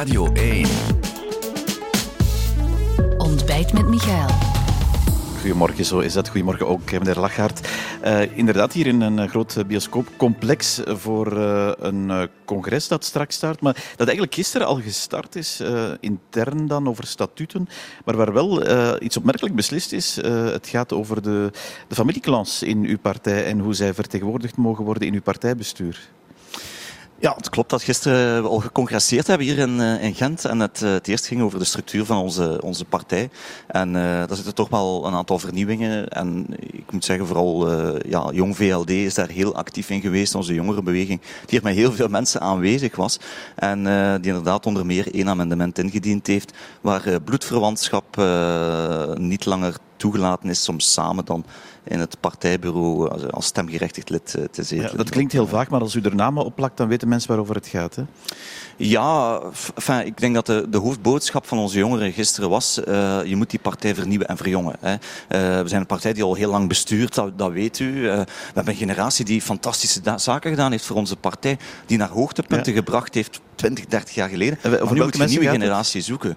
Radio 1. Ontbijt met Michael. Goedemorgen, zo is dat. Goedemorgen ook, meneer Lachaert. Uh, inderdaad, hier in een eh, groot bioscoopcomplex voor uh, een congres dat straks start. Maar dat eigenlijk gisteren al gestart is, intern dan over statuten. Maar waar wel iets opmerkelijk beslist is. het gaat over de, de familieclans in uw partij en hoe zij vertegenwoordigd mogen worden in uw partijbestuur. Ja, het klopt dat gisteren we al gecongresseerd hebben hier in, eh, in Gent. En het, eh, het eerst ging over de structuur van onze, onze partij. En uh, daar zitten toch wel een aantal vernieuwingen. En ik moet zeggen, vooral uh, ja, Jong VLD is daar heel actief in geweest. Onze jongerenbeweging, die er met heel veel mensen aanwezig was. En die inderdaad onder meer één amendement ingediend heeft. Waar bloedverwantschap niet langer toegelaten is om samen dan in het partijbureau als stemgerechtigd lid eh, te zitten. Ja, dat klinkt heel vaag, maar als u er namen op plakt, dan weten mensen waarover het gaat. Hè? Ja, enfin, ik denk dat de, de, hoofdboodschap van onze jongeren gisteren was, uh, je moet die partij vernieuwen en verjongen. Hè. Uh, we zijn een partij die al heel lang bestuurt, dat, dat weet u. Uh, we hebben een generatie die fantastische zaken gedaan heeft voor onze partij, die naar hoogtepunten ja. gebracht heeft 20, 30 jaar geleden. Maar nu moet je een nieuwe generatie zoeken.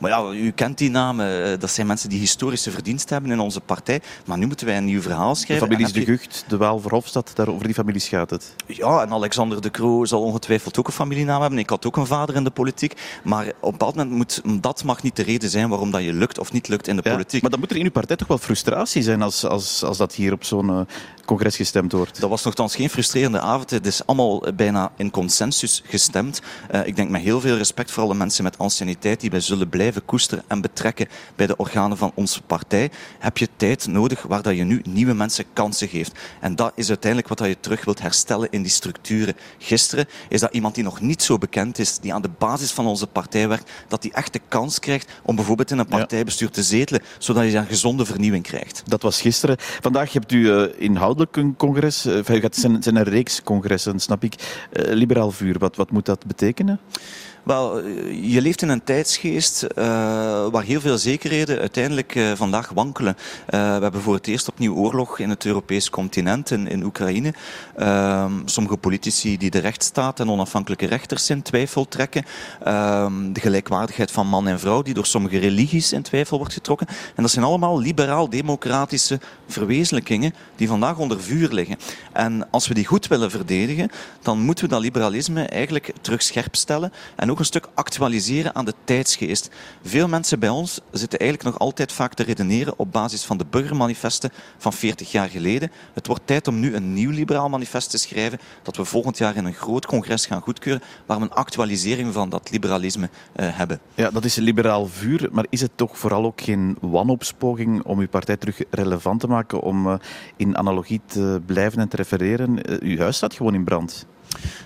maar ja, u kent die namen. dat zijn mensen die historische verdiensten hebben in onze partij. Maar nu moeten wij een nieuw verhaal schrijven. De families De Gucht, De Waal, Verhofstadt, daar over die families gaat het. Ja, en Alexander De Croo zal ongetwijfeld ook een familienaam hebben. Ik had ook een vader in de politiek. Maar op bepaald moment moet dat mag niet de reden zijn waarom dat je lukt of niet lukt in de ja, politiek. Maar dan moet er in uw partij toch wel frustratie zijn als, als, als dat hier op zo'n uh, congres gestemd wordt? Dat was nogthans geen frustrerende avond. Het is allemaal bijna in consensus gestemd. Uh, ik denk met heel veel respect voor alle mensen met anciëniteit die wij zullen blijven koesteren en betrekken bij de organen van onze partij. Heb je tijd nodig waar dat je nu nieuwe mensen kansen geeft. En dat is uiteindelijk wat dat je terug wilt herstellen in die structuren. Gisteren is dat iemand die nog niet zo bekend is, die aan de basis van onze partij werkt, dat die echt de kans krijgt om bijvoorbeeld in een partijbestuur te zetelen, zodat je een gezonde vernieuwing krijgt. Dat was gisteren. Vandaag hebt u uh, inhoudelijk een congres. Uh, het zijn, zijn een reeks congressen, snap ik. Uh, liberaal vuur, wat, wat moet dat betekenen? Wel, je leeft in een tijdsgeest uh, waar heel veel zekerheden uiteindelijk uh, vandaag wankelen. We hebben voor het eerst opnieuw oorlog in het Europees continent, in, Oekraïne. Ehm, sommige politici die de rechtsstaat en onafhankelijke rechters in twijfel trekken. Ehm, de gelijkwaardigheid van man en vrouw die door sommige religies in twijfel wordt getrokken. En dat zijn allemaal liberaal-democratische verwezenlijkingen die vandaag onder vuur liggen. En als we die goed willen verdedigen, dan moeten we dat liberalisme eigenlijk terug scherp stellen en een stuk actualiseren aan de tijdsgeest. Veel mensen bij ons zitten eigenlijk nog altijd vaak te redeneren op basis van de burgermanifesten van 40 jaar geleden. Het wordt tijd om nu een nieuw liberaal manifest te schrijven dat we volgend jaar in een groot congres gaan goedkeuren, waar we een actualisering van dat liberalisme uh, hebben. Ja, dat is liberaal vuur, maar is het toch vooral ook geen wanopspoging om uw partij terug relevant te maken, om uh, in analogie te blijven en te refereren? Uh, uw huis staat gewoon in brand.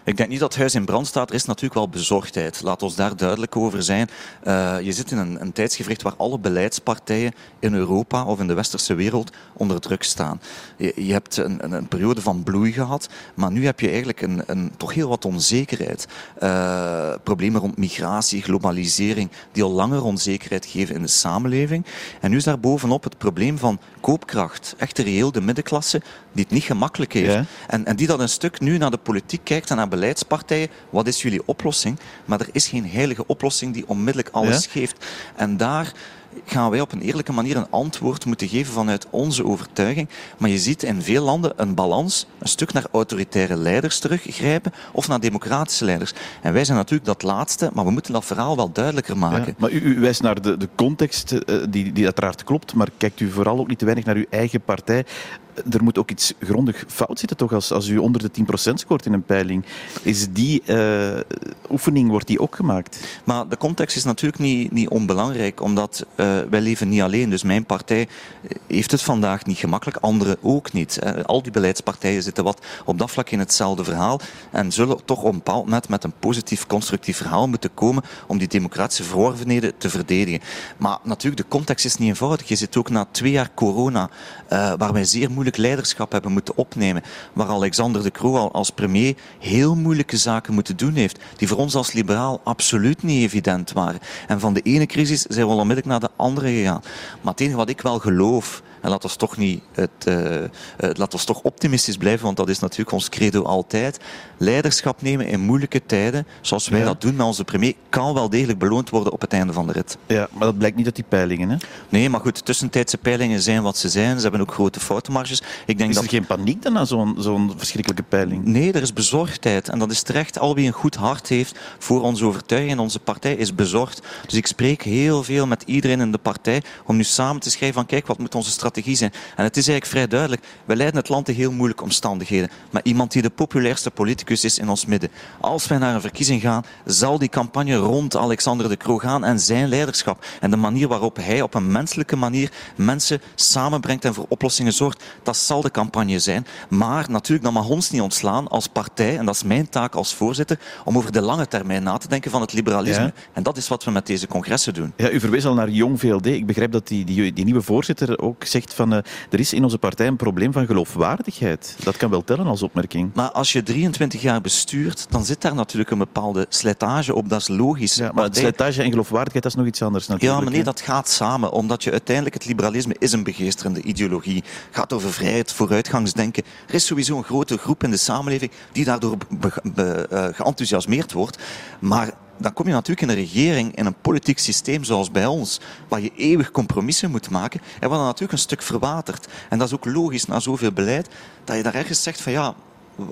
Ik denk niet dat het huis in brand staat. Er is natuurlijk wel bezorgdheid. Laat ons daar duidelijk over zijn. Uh, je zit in een, een tijdsgevricht waar alle beleidspartijen in Europa of in de westerse wereld onder druk staan. Je, je hebt een, een, periode van bloei gehad, maar nu heb je eigenlijk een, een toch heel wat onzekerheid. Uh, problemen rond migratie, globalisering, die al langer onzekerheid geven in de samenleving. En nu is daar bovenop het probleem van koopkracht. Echt reëel de middenklasse die het niet gemakkelijk heeft. Ja. En, en die dat een stuk nu naar de politiek kijkt en naar beleidspartijen, wat is jullie oplossing? Maar er is geen heilige oplossing die onmiddellijk alles ja? geeft. En daar gaan wij op een eerlijke manier een antwoord moeten geven vanuit onze overtuiging. Maar je ziet in veel landen een balans, een stuk naar autoritaire leiders teruggrijpen of naar democratische leiders. En wij zijn natuurlijk dat laatste, maar we moeten dat verhaal wel duidelijker maken. Ja, maar u, u, wijst naar de, de context, uh, die, die uiteraard klopt, maar kijkt u vooral ook niet te weinig naar uw eigen partij er moet ook iets grondig fout zitten, toch? Als, als u onder de 10% scoort in een peiling. Is die uh, oefening, wordt die ook gemaakt? Maar de context is natuurlijk niet, niet onbelangrijk, omdat uh, wij leven niet alleen. Dus mijn partij heeft het vandaag niet gemakkelijk, anderen ook niet. Uh, al die beleidspartijen zitten wat op dat vlak in hetzelfde verhaal en zullen toch op een bepaald moment met een positief, constructief verhaal moeten komen om die democratische verworvenheden te verdedigen. Maar natuurlijk, de context is niet eenvoudig. Je zit ook na twee jaar corona, waar wij zeer moeilijk leiderschap hebben moeten opnemen. Waar Alexander de Croo als premier heel moeilijke zaken moeten doen heeft. Die voor ons als liberaal absoluut niet evident waren. En van de ene crisis zijn we al onmiddellijk naar de andere gegaan. Maar het enige wat ik wel geloof, en laat ons toch niet het, uh, laat ons toch optimistisch blijven, want dat is natuurlijk ons credo altijd. Leiderschap nemen in moeilijke tijden, zoals wij dat doen met onze premier, kan wel degelijk beloond worden op het einde van de rit. Ja, maar dat blijkt niet uit die peilingen, hè? Nee, maar goed, tussentijdse peilingen zijn wat ze zijn. Ze hebben ook grote foutenmarges. Ik denk is er dat... geen paniek dan na zo'n zo'n verschrikkelijke peiling? Nee, er is bezorgdheid. En dat is terecht. Al wie een goed hart heeft voor onze overtuiging en onze partij is bezorgd. Dus ik spreek heel veel met iedereen in de partij om nu samen te schrijven van kijk, wat moet onze strategie zijn? En het is eigenlijk vrij duidelijk. We leiden het land in heel moeilijke omstandigheden. Maar iemand die de populairste politicus is in ons midden. Als wij naar een verkiezing gaan, zal die campagne rond Alexander de Croo gaan en zijn leiderschap. En de manier waarop hij op een menselijke manier mensen samenbrengt en voor oplossingen zorgt, dat zal de campagne zijn. Maar natuurlijk, dat mag ons niet ontslaan als partij, en dat is mijn taak als voorzitter, om over de lange termijn na te denken van het liberalisme. En dat is wat we met deze congressen doen. Ja, u verwees al naar Jong VLD. Ik begrijp dat die, die, die nieuwe voorzitter ook zegt van uh, er is in onze partij een probleem van geloofwaardigheid. Dat kan wel tellen als opmerking. Maar als je 23 jaar bestuurt, dan zit daar natuurlijk een bepaalde slijtage op. Dat is logisch. Ja, maar slijtage en geloofwaardigheid, dat is nog iets anders natuurlijk. Ja, maar nee, dat gaat samen. Omdat je uiteindelijk, het liberalisme is een begeesterende ideologie. gaat over vrijheid, vooruitgangsdenken. Er is sowieso een grote groep in de samenleving die daardoor uh, geenthousiasmeerd wordt. Maar dan kom je natuurlijk in een regering, in een politiek systeem zoals bij ons, waar je eeuwig compromissen moet maken, en wat dan natuurlijk een stuk verwatert. En dat is ook logisch na zoveel beleid, dat je daar ergens zegt van ja,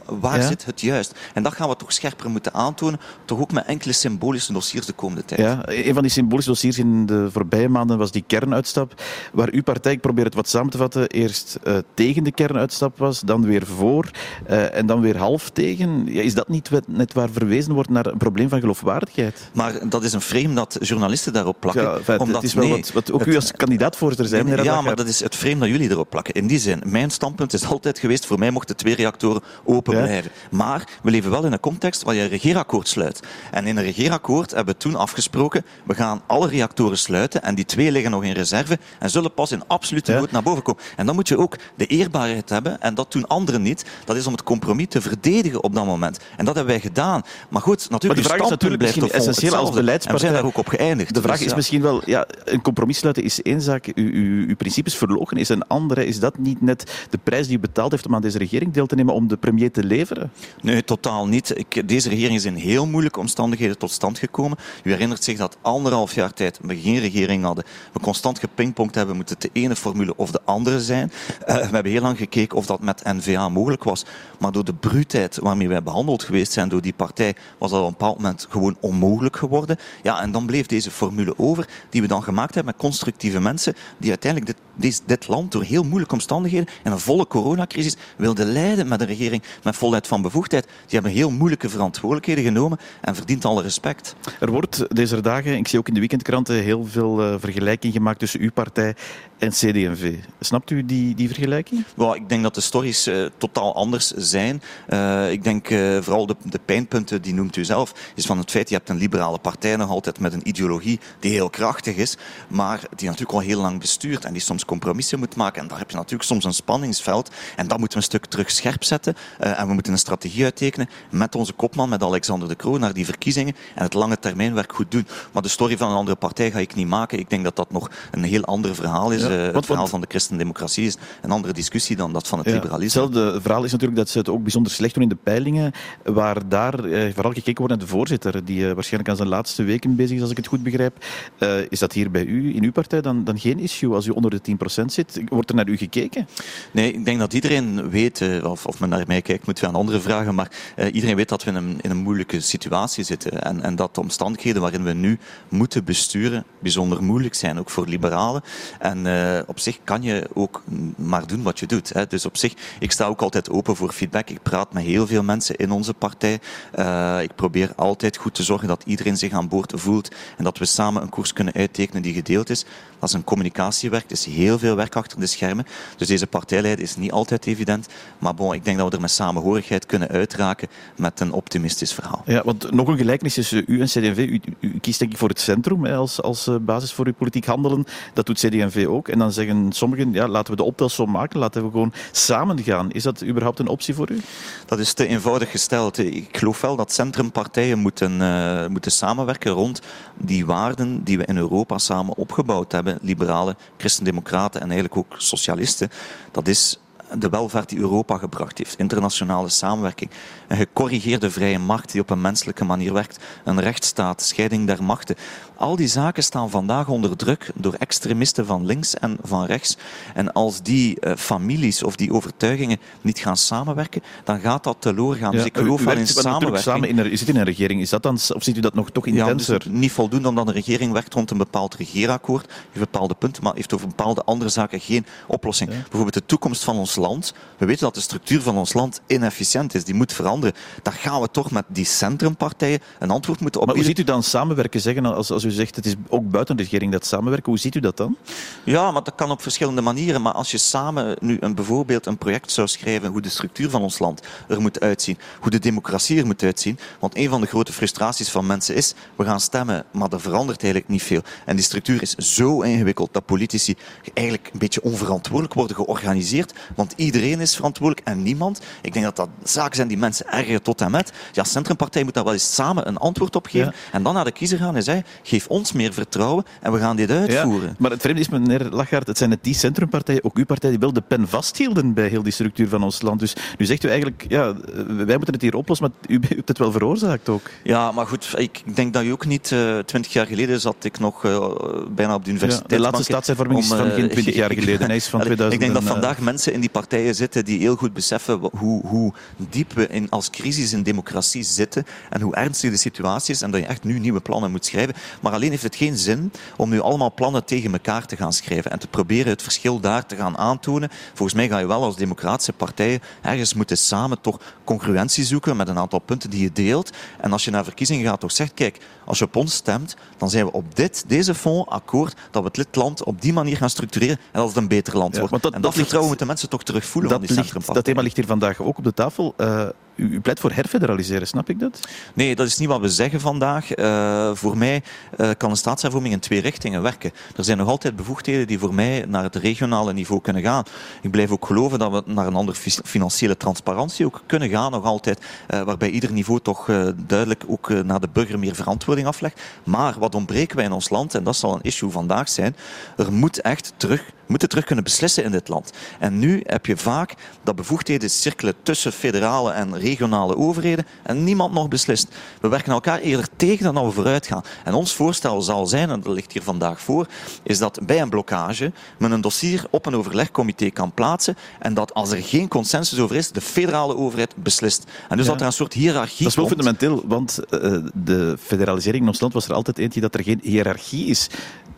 waar zit het juist? En dat gaan we toch scherper moeten aantonen, toch ook met enkele symbolische dossiers de komende tijd. Ja, een van die symbolische dossiers in de voorbije maanden was die kernuitstap, waar uw partij, ik probeer het wat samen te vatten, eerst uh, tegen de kernuitstap was, dan weer voor uh, en dan weer half tegen. Ja, is dat niet net waar verwezen wordt naar een probleem van geloofwaardigheid? Maar dat is een frame dat journalisten daarop plakken. Ja, feit, omdat, het is wel nee, wat, wat ook het, u als kandidaatvoorzitter zijn, Ja, maar dat is het frame dat jullie erop plakken. In die zin, mijn standpunt is altijd geweest, voor mij mochten twee reactoren open blijven. Maar we leven wel in een context waar je een regeerakkoord sluit. En in een regeerakkoord hebben we toen afgesproken, we gaan alle reactoren sluiten en die twee liggen nog in reserve en zullen pas in absolute nood naar boven komen. En dan moet je ook de eerbaarheid hebben, en dat doen anderen niet, dat is om het compromis te verdedigen op dat moment. En dat hebben wij gedaan. Maar goed, natuurlijk, maar de vraag is natuurlijk misschien essentieel als beleidspartij. we zijn daar ook op geëindigd. De vraag dus, is misschien wel, ja, een compromis sluiten is één zaak, uw, uw, uw principes verlogen is een andere. Is dat niet net de prijs die u betaald heeft om aan deze regering deel te nemen om de premier te leveren? Nee, totaal niet. Ik, deze regering is in heel moeilijke omstandigheden tot stand gekomen. U herinnert zich dat anderhalf jaar tijd we geen regering hadden. We constant gepingpongd hebben, moeten de ene formule of de andere zijn. Uh, we hebben heel lang gekeken of dat met NVA mogelijk was. Maar door de bruutheid waarmee wij behandeld geweest zijn door die partij, was dat op een bepaald moment gewoon onmogelijk geworden. Ja, en dan bleef deze formule over, die we dan gemaakt hebben met constructieve mensen, die uiteindelijk dit, dit, dit land door heel moeilijke omstandigheden en een volle coronacrisis wilden leiden met een regering met volheid van bevoegdheid. Die hebben heel moeilijke verantwoordelijkheden genomen en verdient alle respect. Er wordt deze dagen, ik zie ook in de weekendkranten, heel veel uh, vergelijking gemaakt tussen uw partij en CD&V. Snapt u die, die vergelijking? Well, ik denk dat de stories uh, totaal anders zijn. Uh, ik denk uh, vooral de, de pijnpunten, die noemt u zelf, is van het feit, je hebt een liberale partij nog altijd met een ideologie die heel krachtig is, maar die natuurlijk al heel lang bestuurt en die soms compromissen moet maken. En daar heb je natuurlijk soms een spanningsveld en dat moeten we een stuk terug scherp zetten. En we moeten een strategie uittekenen met onze kopman, met Alexander de Croo, naar die verkiezingen en het lange termijnwerk goed doen. Maar de story van een andere partij ga ik niet maken. Ik denk dat dat nog een heel ander verhaal is. Ja, uh, het verhaal van de christendemocratie is een andere discussie dan dat van het ja, liberalisme. Hetzelfde verhaal is natuurlijk dat ze het ook bijzonder slecht doen in de peilingen, waar daar eh, vooral gekeken wordt naar de voorzitter, die eh, waarschijnlijk aan zijn laatste weken bezig is, als ik het goed begrijp. Uh, is dat hier bij u, in uw partij, dan, dan geen issue als u onder de 10% zit? Wordt er naar u gekeken? Nee, ik denk dat iedereen weet, of, of men naar mij kijkt, moeten we aan andere vragen, maar uh, iedereen weet dat we in een, in een moeilijke situatie zitten en, en dat de omstandigheden waarin we nu moeten besturen bijzonder moeilijk zijn, ook voor liberalen. En uh, op zich kan je ook maar doen wat je doet. Hè. Dus op zich, ik sta ook altijd open voor feedback. Ik praat met heel veel mensen in onze partij. Uh, ik probeer altijd goed te zorgen dat iedereen zich aan boord voelt en dat we samen een koers kunnen uittekenen die gedeeld is. Dat is een communicatiewerk, er is heel veel werk achter de schermen. Dus deze partijleider is niet altijd evident. Maar bon, ik denk dat we er met samenhorigheid kunnen uitraken met een optimistisch verhaal. Ja, want nog een gelijkenis tussen u en CD&V. U, u, kiest denk ik voor het centrum hè, als, als uh, basis voor uw politiek handelen. Dat doet CD&V ook. En dan zeggen sommigen, ja, laten we de optelsom maken, laten we gewoon samen gaan. Is dat überhaupt een optie voor u? Dat is te eenvoudig gesteld. Ik geloof wel dat centrumpartijen moeten, uh, moeten samenwerken rond die waarden die we in Europa samen opgebouwd hebben. Liberalen, christendemocraten en eigenlijk ook socialisten, dat is de welvaart die Europa gebracht heeft. Internationale samenwerking. Een gecorrigeerde vrije markt die op een menselijke manier werkt. Een rechtsstaat, scheiding der machten. Al die zaken staan vandaag onder druk door extremisten van links en van rechts. En als die uh, families of die overtuigingen niet gaan samenwerken, dan gaat dat teloor gaan. Ja, dus ik geloof wel in samenwerking. Samen in u zit in een regering. Is dat dan, of ziet u dat nog toch intenser? Ja, niet voldoende omdat een regering werkt rond een bepaald regeerakkoord. Heeft bepaalde punten, maar heeft over bepaalde andere zaken geen oplossing. Bijvoorbeeld de toekomst van ons land. We weten dat de structuur van ons land inefficiënt is. Die moet veranderen. Daar gaan we toch met die centrumpartijen een antwoord moeten op. Maar hoe ziet u dan samenwerken zeggen als, als u zegt het is ook buiten de regering dat samenwerken? Hoe ziet u dat dan? Ja, maar dat kan op verschillende manieren. Maar als je samen nu een, bijvoorbeeld een project zou schrijven hoe de structuur van ons land er moet uitzien, hoe de democratie er moet uitzien. Want een van de grote frustraties van mensen is, we gaan stemmen, maar er verandert eigenlijk niet veel. En die structuur is zo ingewikkeld dat politici eigenlijk een beetje onverantwoordelijk worden georganiseerd. Want iedereen is verantwoordelijk en niemand. Ik denk dat dat zaken zijn die mensen ergeren tot en met. Ja, Centrumpartij moet daar wel eens samen een antwoord op geven. En dan naar de kiezer gaan en zeggen, geef ons meer vertrouwen en we gaan dit uitvoeren. Ja, maar het vreemde is, meneer Lachaert, het zijn net die centrumpartijen, ook uw partij, die wel de pen vasthielden bij heel die structuur van ons land. Dus nu zegt u eigenlijk, ja, wij moeten het hier oplossen, maar u hebt het wel veroorzaakt ook. Ja, maar goed, ik denk dat je ook niet, uh, twintig jaar geleden zat ik nog uh, bijna op de universiteit. Ja, de laatste staatshervorming is van geen twintig jaar geleden, hij is van 2000. Ik denk dat vandaag mensen in die partijen zitten die heel goed beseffen hoe, hoe diep we in, als crisis in democratie zitten en hoe ernstig de situatie is en dat je echt nu nieuwe plannen moet schrijven. Maar alleen heeft het geen zin om nu allemaal plannen tegen elkaar te gaan schrijven en te proberen het verschil daar te gaan aantonen. Volgens mij ga je wel als democratische partijen ergens moeten samen toch congruentie zoeken met een aantal punten die je deelt. En als je naar verkiezingen gaat, toch zegt, kijk, als je op ons stemt, dan zijn we op dit, deze fonds akkoord dat we het land op die manier gaan structureren en dat het een beter land wordt. dat, en dat, vertrouwen moeten mensen toch terugvoelen dat van die Dat thema ligt hier vandaag ook op de tafel. Uh, u, pleit voor herfederaliseren, snap ik dat? Nee, dat is niet wat we zeggen vandaag. Uh, voor mij uh, kan een staatshervorming in twee richtingen werken. Er zijn nog altijd bevoegdheden die voor mij naar het regionale niveau kunnen gaan. Ik blijf ook geloven dat we naar een andere financiële transparantie ook kunnen gaan, nog altijd, uh, waarbij ieder niveau toch duidelijk ook naar de burger meer verantwoording aflegt. Maar wat ontbreken wij in ons land, en dat zal een issue vandaag zijn, er moet echt terug moeten terug kunnen beslissen in dit land. En nu heb je vaak dat bevoegdheden cirkelen tussen federale en regionale overheden en niemand nog beslist. We werken elkaar eerder tegen dan we vooruit gaan. En ons voorstel zal zijn, en dat ligt hier vandaag voor, is dat bij een blokkage men een dossier op een overlegcomité kan plaatsen en dat als er geen consensus over is, de federale overheid beslist. En dus dat er een soort hiërarchie Dat is wel fundamenteel, want uh, de federalisering in ons land was er altijd eentje dat er geen hiërarchie is.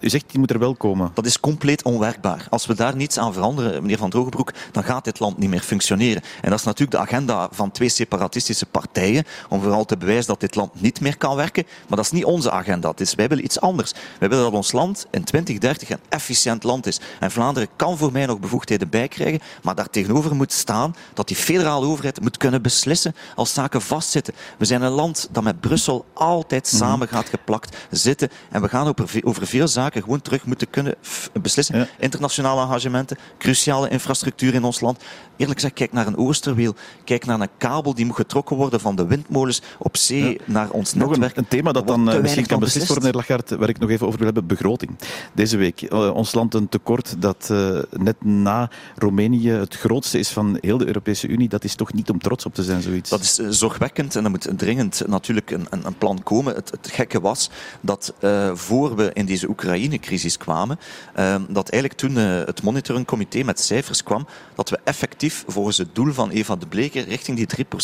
U zegt, die moet er wel komen. Dat is compleet onwerkbaar. Als we daar niets aan veranderen, meneer Van Drogenbroek, dan gaat dit land niet meer functioneren. En dat is natuurlijk de agenda van twee separatistische partijen, om vooral te bewijzen dat dit land niet meer kan werken. Maar dat is niet onze agenda. Dus wij willen iets anders. Wij willen dat ons land in 2030 een efficiënt land is. En Vlaanderen kan voor mij nog bevoegdheden bijkrijgen, maar daar tegenover moet staan dat die federale overheid moet kunnen beslissen als zaken vastzitten. We zijn een land dat met Brussel altijd mhm. samen gaat geplakt zitten. En we gaan over, over veel zaken gewoon terug moeten kunnen beslissen. Internationale engagementen, cruciale infrastructuur in ons land. Eerlijk gezegd, kijk naar een Oosterweel. Kijk naar een kabel die moet getrokken worden van de windmolens op zee naar ons nog netwerk. Een, een thema dat dan uh, misschien kan beslist worden, meneer Lagarde, waar ik nog even over wil hebben, begroting. Deze week, uh, ons land een tekort dat uh, net na Roemenië het grootste is van heel de Europese Unie. Dat is toch niet om trots op te zijn, zoiets? Dat is zorgwekkend en er moet dringend natuurlijk een, een, een plan komen. Het, het, gekke was dat voor we in deze Oekraïne-crisis kwamen, dat eigenlijk toen het monitoringcomité met cijfers kwam, dat we effectief volgens het doel van Eva de Bleker richting die 3%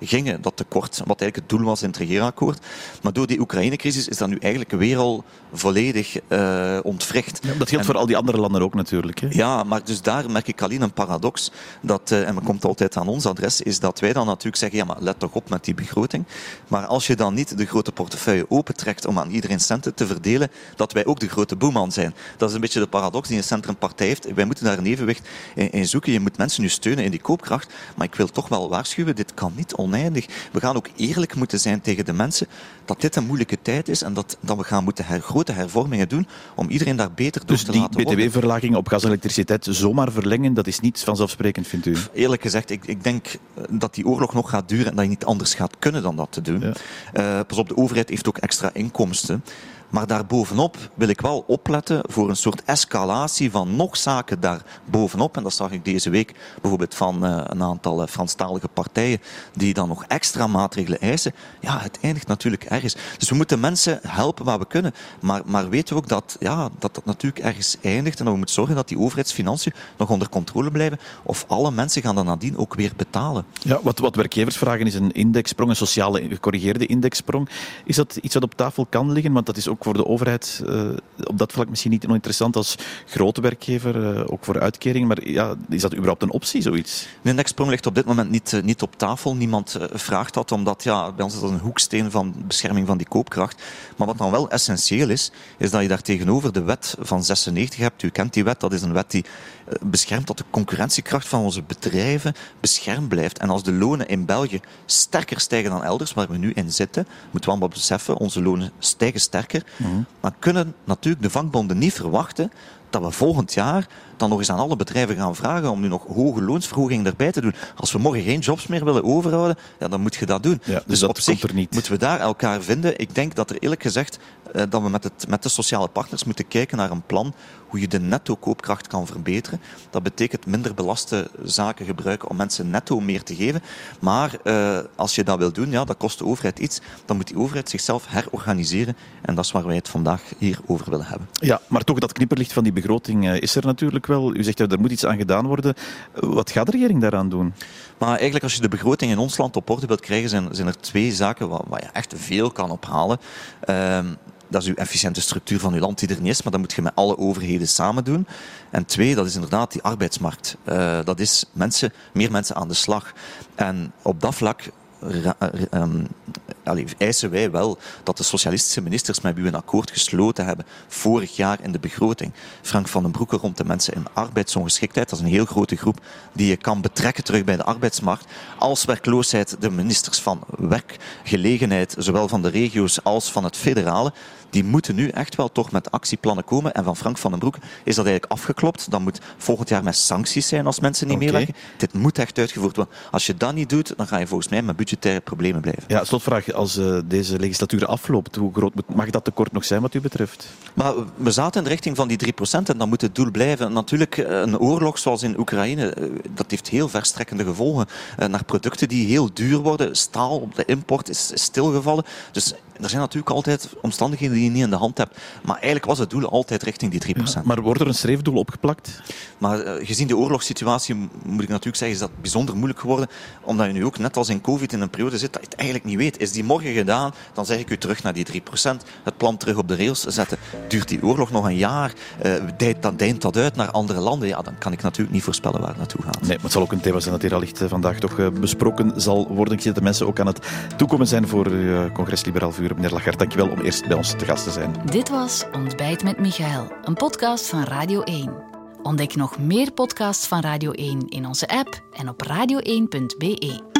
gingen, dat tekort. Wat eigenlijk het doel was in het regeerakkoord. Maar door die Oekraïne-crisis is dat nu eigenlijk weer al volledig uh, ontwricht. Ja, dat geldt voor al die andere landen ook natuurlijk. Hè? Ja, maar dus daar merk ik alleen een paradox. Dat, uh, en men komt altijd aan ons adres, is dat wij dan natuurlijk zeggen, ja maar let toch op met die begroting. Maar als je dan niet de grote portefeuille opentrekt om aan iedereen centen te verdelen, dat wij ook de grote boeman zijn. Dat is een beetje de paradox die een centrumpartij heeft. Wij moeten daar een evenwicht in, in zoeken. Je moet mensen nu steunen steunen in die koopkracht. Maar ik wil toch wel waarschuwen, dit kan niet oneindig. We gaan ook eerlijk moeten zijn tegen de mensen dat dit een moeilijke tijd is en dat, dat we gaan moeten her, grote hervormingen doen om iedereen daar beter door dus te laten worden. Dus die btw-verlaging op gas en elektriciteit zomaar verlengen, dat is niet vanzelfsprekend, vindt u? Eerlijk gezegd, ik, ik denk eh, dat die oorlog nog gaat duren en dat je niet anders gaat kunnen dan dat te doen. Ja. Uh, pas op, de overheid heeft ook extra inkomsten. Maar daarbovenop wil ik wel opletten voor een soort escalatie van nog zaken daarbovenop. En dat zag ik deze week bijvoorbeeld van uh, een aantal uh, Franstalige partijen die dan nog extra maatregelen eisen. Ja, het eindigt natuurlijk ergens. Dus we moeten mensen helpen waar we kunnen. Maar, maar weten we ook dat, ja, dat dat natuurlijk ergens eindigt en dat we moeten zorgen dat die overheidsfinanciën nog onder controle blijven. Of alle mensen gaan dan nadien ook weer betalen. Ja, wat, wat werkgevers vragen is een indexsprong, een sociale gecorrigeerde indexsprong. Is dat iets wat op tafel kan liggen? Want dat is ook voor de overheid uh, op dat vlak misschien niet interessant als grote werkgever, uh, ook voor uitkeringen. Maar ja, is dat überhaupt een optie, zoiets? Een indexsprong ligt op dit moment niet, uh, niet op tafel. Niemand vraagt dat, omdat ja, bij ons is dat een hoeksteen van bescherming van die koopkracht. Maar wat dan wel essentieel is, is dat je daar tegenover de wet van 96 hebt. U kent die wet, dat is een wet die beschermt dat de concurrentiekracht van onze bedrijven beschermd blijft. En als de lonen in België sterker stijgen dan elders, waar we nu in zitten, moeten we allemaal beseffen, onze lonen stijgen sterker, mm dan kunnen natuurlijk de vakbonden niet verwachten dat we volgend jaar dan nog eens aan alle bedrijven gaan vragen om nu nog hoge loonsverhoging erbij te doen. Als we morgen geen jobs meer willen overhouden, ja, dan moet je dat doen. Ja, dus, dus dat op zich er niet. moeten we daar elkaar vinden. Ik denk dat er eerlijk gezegd dat we met, het, met de sociale partners moeten kijken naar een plan hoe je de netto koopkracht kan verbeteren. Dat betekent minder belaste zaken gebruiken om mensen netto meer te geven. Maar uh, als je dat wil doen, ja, dat kost de overheid iets. Dan moet die overheid zichzelf herorganiseren. En dat is waar wij het vandaag hier over willen hebben. Ja, maar toch dat knipperlicht van die begroting uh, is er natuurlijk wel. U zegt, ja, er moet iets aan gedaan worden. Wat gaat de regering daaraan doen? Maar eigenlijk als je de begroting in ons land op orde wilt krijgen, zijn, zijn er twee zaken waar, waar je echt veel kan ophalen. Uh, dat is uw efficiënte structuur van uw land die er niet is, maar dat moet je met alle overheden samen doen. En twee, dat is inderdaad die arbeidsmarkt. Uh, dat is mensen, meer mensen aan de slag. En op dat vlak um, allee, eisen wij wel dat de socialistische ministers met wie we een akkoord gesloten hebben vorig jaar in de begroting, Frank van den Broeke rond de mensen in arbeidsongeschiktheid, dat is een heel grote groep die je kan betrekken terug bij de arbeidsmarkt, als werkloosheid de ministers van werkgelegenheid, zowel van de regio's als van het federale, die moeten nu echt wel toch met actieplannen komen. En van Frank van den Broek is dat eigenlijk afgeklopt. Dan moet volgend jaar met sancties zijn als mensen niet okay. meewerken. Dit moet echt uitgevoerd worden. Als je dat niet doet, dan ga je volgens mij met budgettaire problemen blijven. Ja, slotvraag. Als uh, deze legislatuur afloopt, hoe groot mag dat tekort nog zijn wat u betreft? Maar we zaten in de richting van die 3% en dan moet het doel blijven. Natuurlijk, een oorlog zoals in Oekraïne, dat heeft heel verstrekkende gevolgen. Naar producten die heel duur worden. Staal op de import is stilgevallen. Dus er zijn natuurlijk altijd omstandigheden die je niet in de hand hebt. Maar eigenlijk was het doel altijd richting die 3%. Ja, maar wordt er een streefdoel opgeplakt? Maar uh, gezien de oorlogssituatie moet ik natuurlijk zeggen, is dat bijzonder moeilijk geworden. Omdat je nu ook, net als in COVID, in een periode zit dat je het eigenlijk niet weet. Is die morgen gedaan, dan zeg ik u terug naar die 3%. Het plan terug op de rails zetten. Duurt die oorlog nog een jaar? Uh, deint, dat, deint dat uit naar andere landen? Ja, dan kan ik natuurlijk niet voorspellen waar het naartoe gaat. Nee, maar het zal ook een thema zijn dat hier allicht vandaag toch uh, besproken zal worden. Ik zie dat de mensen ook aan het toekomen zijn voor uw congres Liberaal Vuur. Meneer Lachert, dankjewel om eerst bij ons te gast te zijn. Dit was Ontbijt met Michael, een podcast van Radio 1. Ontdek nog meer podcasts van Radio 1 in onze app en op radio1.be.